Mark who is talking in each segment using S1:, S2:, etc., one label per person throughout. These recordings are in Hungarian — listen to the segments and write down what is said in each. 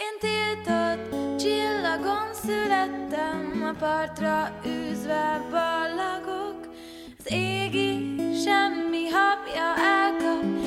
S1: Én tiltott csillagon születtem, a partra űzve ballagok, az égi semmi habja elkap,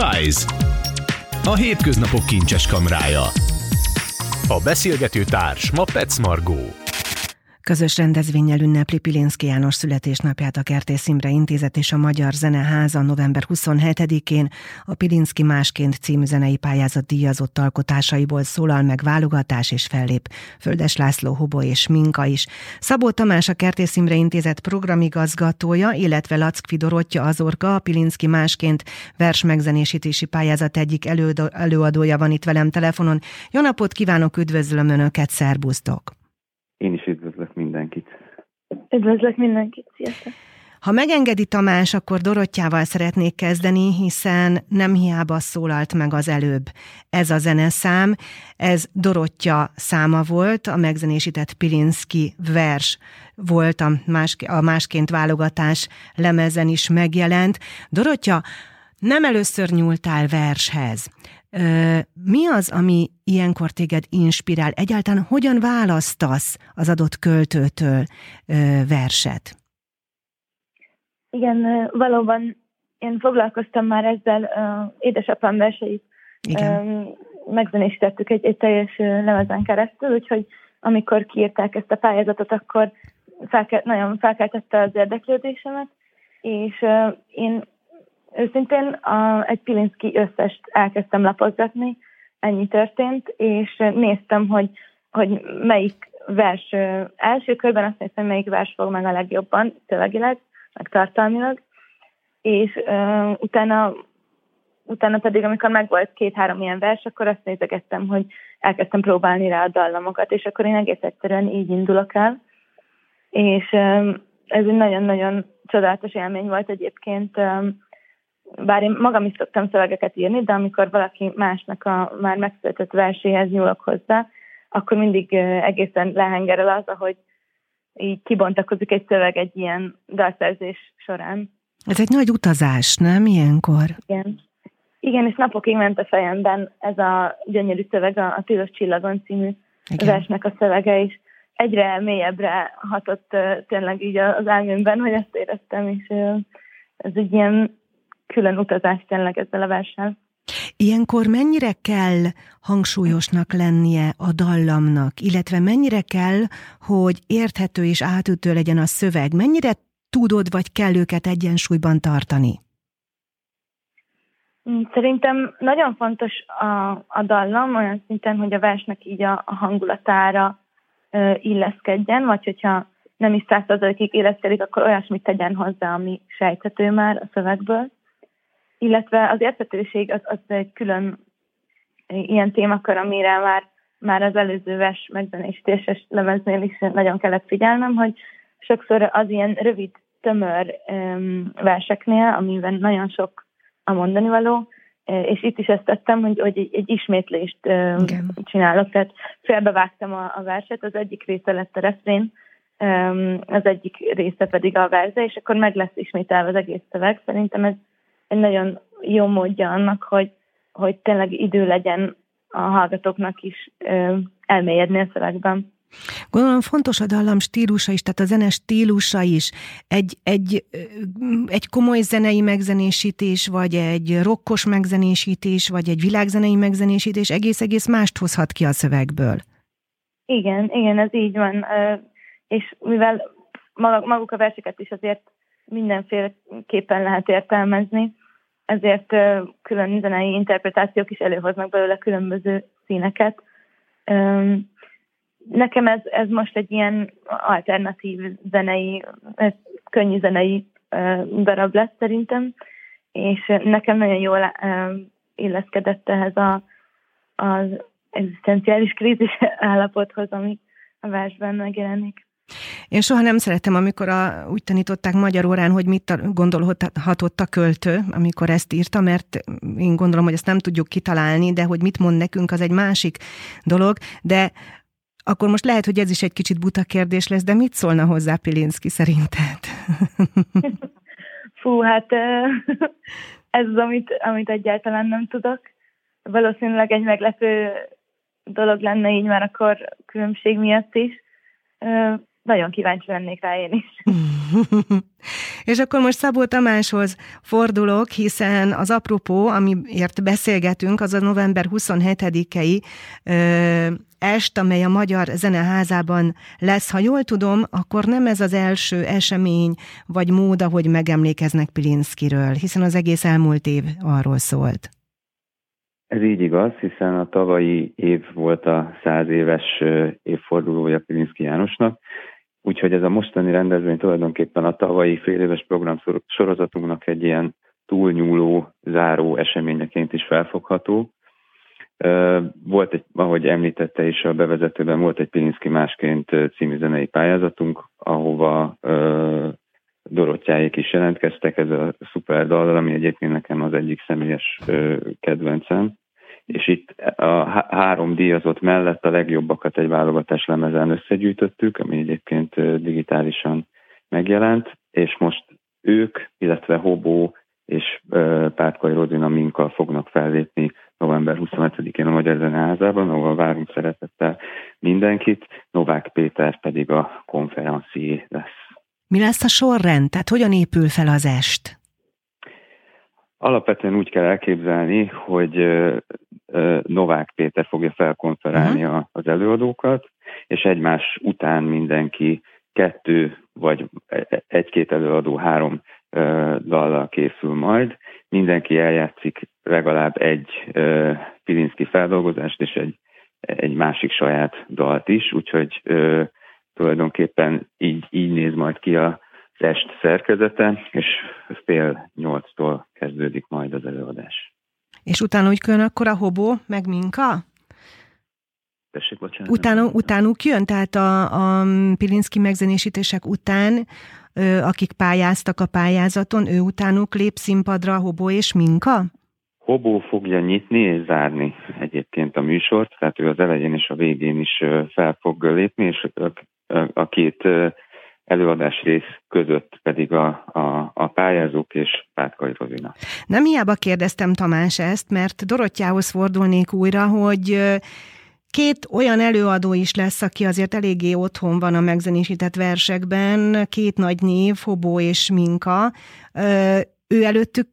S2: Spice. A hétköznapok kincses kamrája. A beszélgető társ ma Petsz Margó.
S3: Közös rendezvényel ünnepli Pilinszki János születésnapját a Kertész Imre Intézet és a Magyar Zeneháza november 27-én a Pilinszki Másként című zenei pályázat díjazott alkotásaiból szólal meg válogatás és fellép Földes László Hobo és Minka is. Szabó Tamás a Kertész Imre Intézet programigazgatója, illetve Lackfi Dorottya Azorka, a Pilinszki Másként vers megzenésítési pályázat egyik előadó- előadója van itt velem telefonon. Jó napot kívánok, üdvözlöm Önöket, szerbusztok!
S4: Én is üdvözlök mindenkit.
S5: Üdvözlök mindenkit, sziasztok!
S3: Ha megengedi Tamás, akkor Dorottyával szeretnék kezdeni, hiszen nem hiába szólalt meg az előbb ez a zeneszám. Ez Dorottya száma volt, a megzenésített Pilinszki vers volt, a, más, a másként válogatás lemezen is megjelent. Dorottya, nem először nyúltál vershez. Ö, Mi az, ami ilyenkor téged inspirál? Egyáltalán hogyan választasz az adott költőtől ö, verset?
S5: Igen, ö, valóban én foglalkoztam már ezzel, uh, édesapám verseit
S3: Igen.
S5: megzenésítettük egy, egy teljes ö, lemezen keresztül, úgyhogy amikor kiírták ezt a pályázatot, akkor felke, nagyon felkeltette az érdeklődésemet, és én Őszintén a, egy Pilinszki összest elkezdtem lapozgatni, ennyi történt, és néztem, hogy, hogy melyik vers első körben azt néztem, melyik vers fog meg a legjobban szövegileg, meg tartalmilag, és uh, utána, utána pedig, amikor megvolt két-három ilyen vers, akkor azt nézegettem, hogy elkezdtem próbálni rá a dallamokat, és akkor én egész egyszerűen így indulok el, és um, ez egy nagyon-nagyon csodálatos élmény volt egyébként, um, bár én magam is szoktam szövegeket írni, de amikor valaki másnak a már megszületett verséhez nyúlok hozzá, akkor mindig egészen lehengerel az, ahogy így kibontakozik egy szöveg egy ilyen dalszerzés során.
S3: Ez egy nagy utazás, nem ilyenkor?
S5: Igen. Igen, és napokig ment a fejemben ez a gyönyörű szöveg, a, a Tilos Csillagon című Igen. versnek a szövege is. Egyre mélyebbre hatott tényleg így az elmémben, hogy ezt éreztem, és ez egy ilyen külön utazás tényleg ezzel a versen.
S3: Ilyenkor mennyire kell hangsúlyosnak lennie a dallamnak, illetve mennyire kell, hogy érthető és átütő legyen a szöveg? Mennyire tudod vagy kell őket egyensúlyban tartani?
S5: Mm, szerintem nagyon fontos a, a dallam olyan szinten, hogy a versnek így a, a hangulatára ö, illeszkedjen, vagy hogyha nem is százszerzalékig illeszkedik, akkor olyasmit tegyen hozzá, ami sejthető már a szövegből illetve az értetőség az, az egy külön ilyen témakör, amire már, már az előző vers megzenésítéses lemeznél is nagyon kellett figyelnem, hogy sokszor az ilyen rövid, tömör verseknél, amiben nagyon sok a mondani való, és itt is ezt tettem, hogy, hogy egy, egy ismétlést um, csinálok, tehát félbevágtam a, a verset, az egyik része lett a refrén, az egyik része pedig a verze, és akkor meg lesz ismételve az egész szöveg. Szerintem ez egy nagyon jó módja annak, hogy, hogy tényleg idő legyen a hallgatóknak is ö, elmélyedni a szövegben.
S3: Gondolom fontos a dallam stílusa is, tehát a zene stílusa is. Egy, egy, egy komoly zenei megzenésítés, vagy egy rokkos megzenésítés, vagy egy világzenei megzenésítés egész-egész mást hozhat ki a szövegből.
S5: Igen, igen, ez így van. És mivel maguk a verseket is azért mindenféleképpen lehet értelmezni, ezért külön zenei interpretációk is előhoznak belőle különböző színeket. Nekem ez, ez most egy ilyen alternatív zenei, könnyű zenei darab lesz szerintem, és nekem nagyon jól illeszkedett ehhez a, az egzisztenciális krízis állapothoz, ami a versben megjelenik.
S3: Én soha nem szeretem, amikor a, úgy tanították magyar órán, hogy mit gondolhatott a költő, amikor ezt írta, mert én gondolom, hogy ezt nem tudjuk kitalálni, de hogy mit mond nekünk, az egy másik dolog, de akkor most lehet, hogy ez is egy kicsit buta kérdés lesz, de mit szólna hozzá Pilinszki szerinted?
S5: Fú, hát ez az, amit, amit egyáltalán nem tudok. Valószínűleg egy meglepő dolog lenne így már akkor különbség miatt is nagyon kíváncsi lennék rá én is.
S3: És akkor most Szabó Tamáshoz fordulok, hiszen az apropó, amiért beszélgetünk, az a november 27-i est, amely a Magyar Zeneházában lesz. Ha jól tudom, akkor nem ez az első esemény vagy mód, ahogy megemlékeznek Pilinszkiről, hiszen az egész elmúlt év arról szólt.
S4: Ez így igaz, hiszen a tavalyi év volt a száz éves évfordulója Pilinszki Jánosnak, úgyhogy ez a mostani rendezvény tulajdonképpen a tavalyi féléves program sorozatunknak egy ilyen túlnyúló, záró eseményeként is felfogható. Volt egy, ahogy említette is a bevezetőben, volt egy Pilinszki másként című zenei pályázatunk, ahova Dorottyáik is jelentkeztek, ez a szuper dal, ami egyébként nekem az egyik személyes kedvencem és itt a három díjazott mellett a legjobbakat egy válogatás lemezen összegyűjtöttük, ami egyébként digitálisan megjelent, és most ők, illetve Hobó és Pátkai Rozina Minkkal fognak fellépni november 27-én a Magyar Zeneházában, ahol várunk szeretettel mindenkit, Novák Péter pedig a konferencié lesz.
S3: Mi lesz a sorrend? Tehát hogyan épül fel az est?
S4: Alapvetően úgy kell elképzelni, hogy Novák Péter fogja felkonferálni uh-huh. az előadókat, és egymás után mindenki kettő vagy egy-két előadó három dallal készül majd, mindenki eljátszik legalább egy Pilinszki feldolgozást és egy, egy másik saját dalt is, úgyhogy tulajdonképpen így, így néz majd ki a est szerkezete, és fél nyolctól kezdődik majd az előadás.
S3: És utána úgy jön akkor a hobó, meg minka?
S4: Tessék, bocsánat.
S3: Utána, utánuk jön, tehát a, a Pilinszki megzenésítések után, akik pályáztak a pályázaton, ő utánuk lép színpadra Hobó és Minka?
S4: Hobó fogja nyitni és zárni egyébként a műsort, tehát ő az elején és a végén is fel fog lépni, és a két előadás rész között pedig a, a, a pályázók és Pátkai Rozina.
S3: Nem hiába kérdeztem Tamás ezt, mert Dorottyához fordulnék újra, hogy Két olyan előadó is lesz, aki azért eléggé otthon van a megzenésített versekben, két nagy név, Hobó és Minka. Ő előttük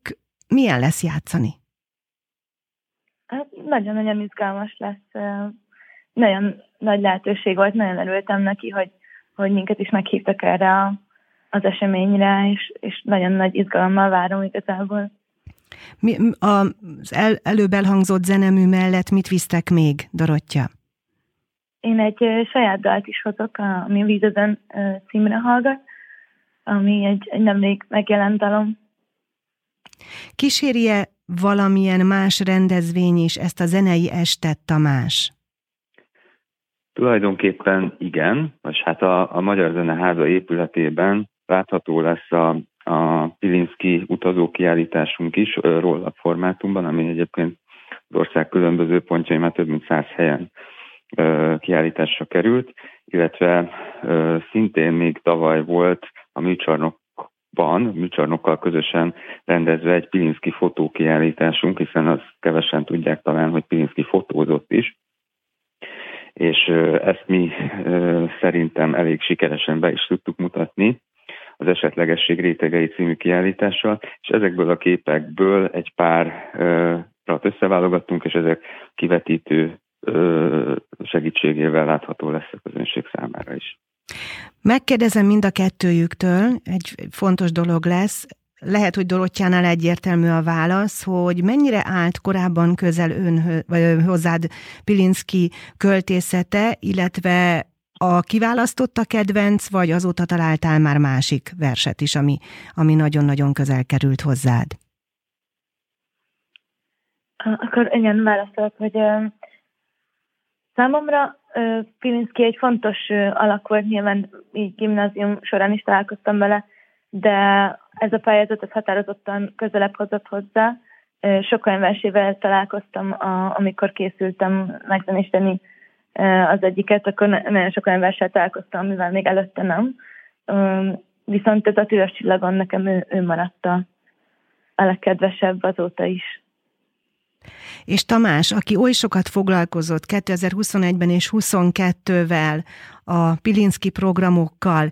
S3: milyen lesz játszani?
S5: Hát nagyon-nagyon izgalmas lesz. Nagyon nagy lehetőség volt, nagyon örültem neki, hogy, hogy minket is meghívtak erre a, az eseményre, és, és nagyon nagy izgalommal várom igazából.
S3: Mi, az el, előbb elhangzott zenemű mellett mit visztek még, Dorottya?
S5: Én egy saját dalt is hozok, ami Vízeden címre hallgat, ami egy, egy nemrég megjelent dalom.
S3: Kísérje valamilyen más rendezvény is ezt a zenei estet, Tamás?
S4: Tulajdonképpen igen, vagy hát a, a Magyar Zeneháza épületében látható lesz a, a Pilinszki utazókiállításunk is rollap formátumban, ami egyébként az ország különböző pontjai már több mint száz helyen kiállításra került, illetve szintén még tavaly volt a műcsarnokban, műcsarnokkal közösen rendezve egy Pilinszki fotókiállításunk, hiszen azt kevesen tudják talán, hogy Pilinszki fotózott is, és ezt mi szerintem elég sikeresen be is tudtuk mutatni az esetlegesség rétegei című kiállítással, és ezekből a képekből egy pár összeválogattunk, és ezek kivetítő segítségével látható lesz a közönség számára is.
S3: Megkérdezem mind a kettőjüktől, egy fontos dolog lesz, lehet, hogy Dorottyánál egyértelmű a válasz, hogy mennyire állt korábban közel ön, vagy hozzád Pilinszki költészete, illetve a kiválasztotta kedvenc, vagy azóta találtál már másik verset is, ami, ami nagyon-nagyon közel került hozzád?
S5: Akkor igen, válaszolok, hogy Számomra Pilinszki egy fontos alak volt, nyilván így gimnázium során is találkoztam vele, de ez a pályázat ez határozottan közelebb hozott hozzá. Sok olyan versével találkoztam, amikor készültem megzenésíteni az egyiket, akkor nagyon sok olyan verssel találkoztam, amivel még előtte nem. Viszont ez a tűzes csillagon nekem ő, ő maradt a, a legkedvesebb azóta is.
S3: És Tamás, aki oly sokat foglalkozott 2021-ben és 22-vel a Pilinszki programokkal,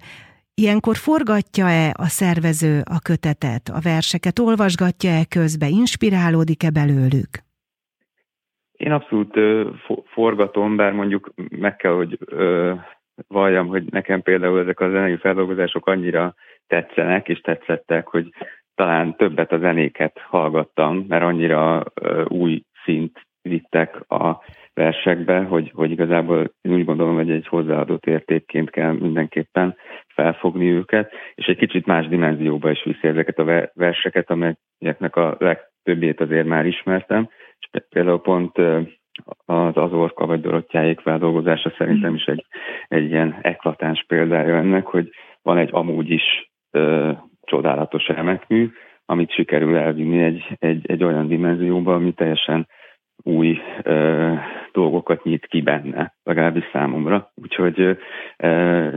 S3: Ilyenkor forgatja-e a szervező a kötetet, a verseket, olvasgatja-e közbe, inspirálódik-e belőlük?
S4: Én abszolút forgatom, bár mondjuk meg kell, hogy ö, valljam, hogy nekem például ezek a zenei feldolgozások annyira tetszenek és tetszettek, hogy talán többet a zenéket hallgattam, mert annyira új szint vittek a versekbe, hogy, hogy igazából én úgy gondolom, hogy egy hozzáadott értékként kell mindenképpen felfogni őket, és egy kicsit más dimenzióba is viszi ezeket a verseket, amelyeknek a legtöbbét azért már ismertem, és például pont az Azorka vagy Dorottyáék feldolgozása szerintem is egy, egy ilyen eklatáns példája ennek, hogy van egy amúgy is csodálatos remekmű, amit sikerül elvinni egy, egy, egy olyan dimenzióba, ami teljesen új ö, dolgokat nyit ki benne, legalábbis számomra. Úgyhogy ö,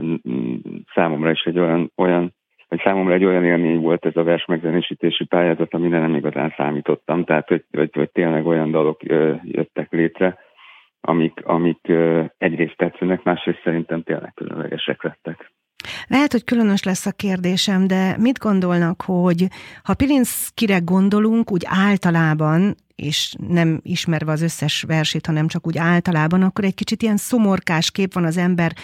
S4: számomra is egy olyan, olyan hogy számomra egy olyan élmény volt ez a vers megzenésítési pályázat, amire nem igazán számítottam, tehát hogy, hogy, hogy tényleg olyan dalok ö, jöttek létre, amik, amik ö, egyrészt tetszenek, másrészt szerintem tényleg különlegesek lettek.
S3: Lehet, hogy különös lesz a kérdésem, de mit gondolnak, hogy ha Pilinszkire gondolunk, úgy általában és nem ismerve az összes versét, hanem csak úgy általában, akkor egy kicsit ilyen szomorkás kép van az ember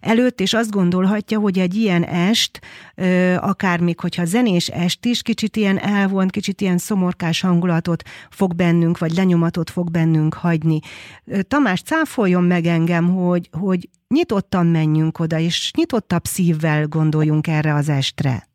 S3: előtt, és azt gondolhatja, hogy egy ilyen est, akár még hogyha zenés est is, kicsit ilyen elvont, kicsit ilyen szomorkás hangulatot fog bennünk, vagy lenyomatot fog bennünk hagyni. Tamás, cáfoljon meg engem, hogy, hogy nyitottan menjünk oda, és nyitottabb szívvel gondoljunk erre az estre.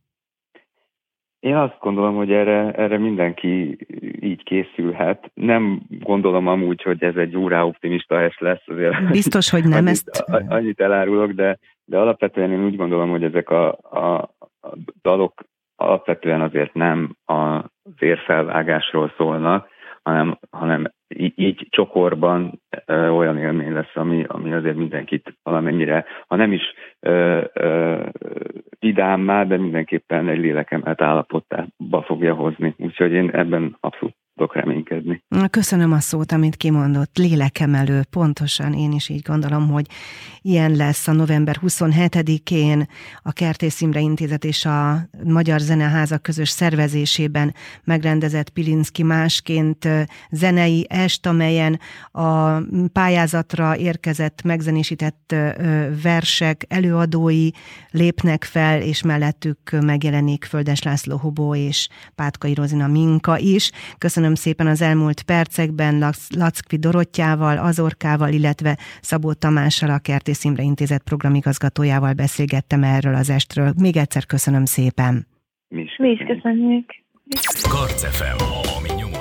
S4: Én azt gondolom, hogy erre, erre mindenki így készülhet. Nem gondolom amúgy, hogy ez egy órá optimista est lesz. Azért
S3: Biztos, hogy nem
S4: annyit,
S3: ezt.
S4: Annyit elárulok, de, de alapvetően én úgy gondolom, hogy ezek a, a, a dalok alapvetően azért nem a vérfelvágásról szólnak, hanem, hanem így, így csokorban olyan élmény lesz, ami, ami azért mindenkit valamennyire, ha nem is ö, ö, vidámmá, de mindenképpen egy lélekemelt állapottába fogja hozni. Úgyhogy én ebben abszolút tudok reménykedni.
S3: Köszönöm a szót, amit kimondott. Lélekemelő, pontosan én is így gondolom, hogy ilyen lesz a november 27-én a Kertész Imre Intézet és a Magyar Zeneháza közös szervezésében megrendezett Pilinszki másként zenei est, amelyen a pályázatra érkezett, megzenésített versek előadói lépnek fel, és mellettük megjelenik Földes László Hobó és Pátkai Rozina Minka is. Köszönöm Köszönöm szépen az elmúlt percekben Lackvi Dorottyával, Azorkával, illetve Szabó Tamással, a Kertész Imre Intézet programigazgatójával beszélgettem erről az estről. Még egyszer köszönöm szépen.
S4: Mi is
S5: Mi is köszönjük.
S2: Karcefem, ami nyomot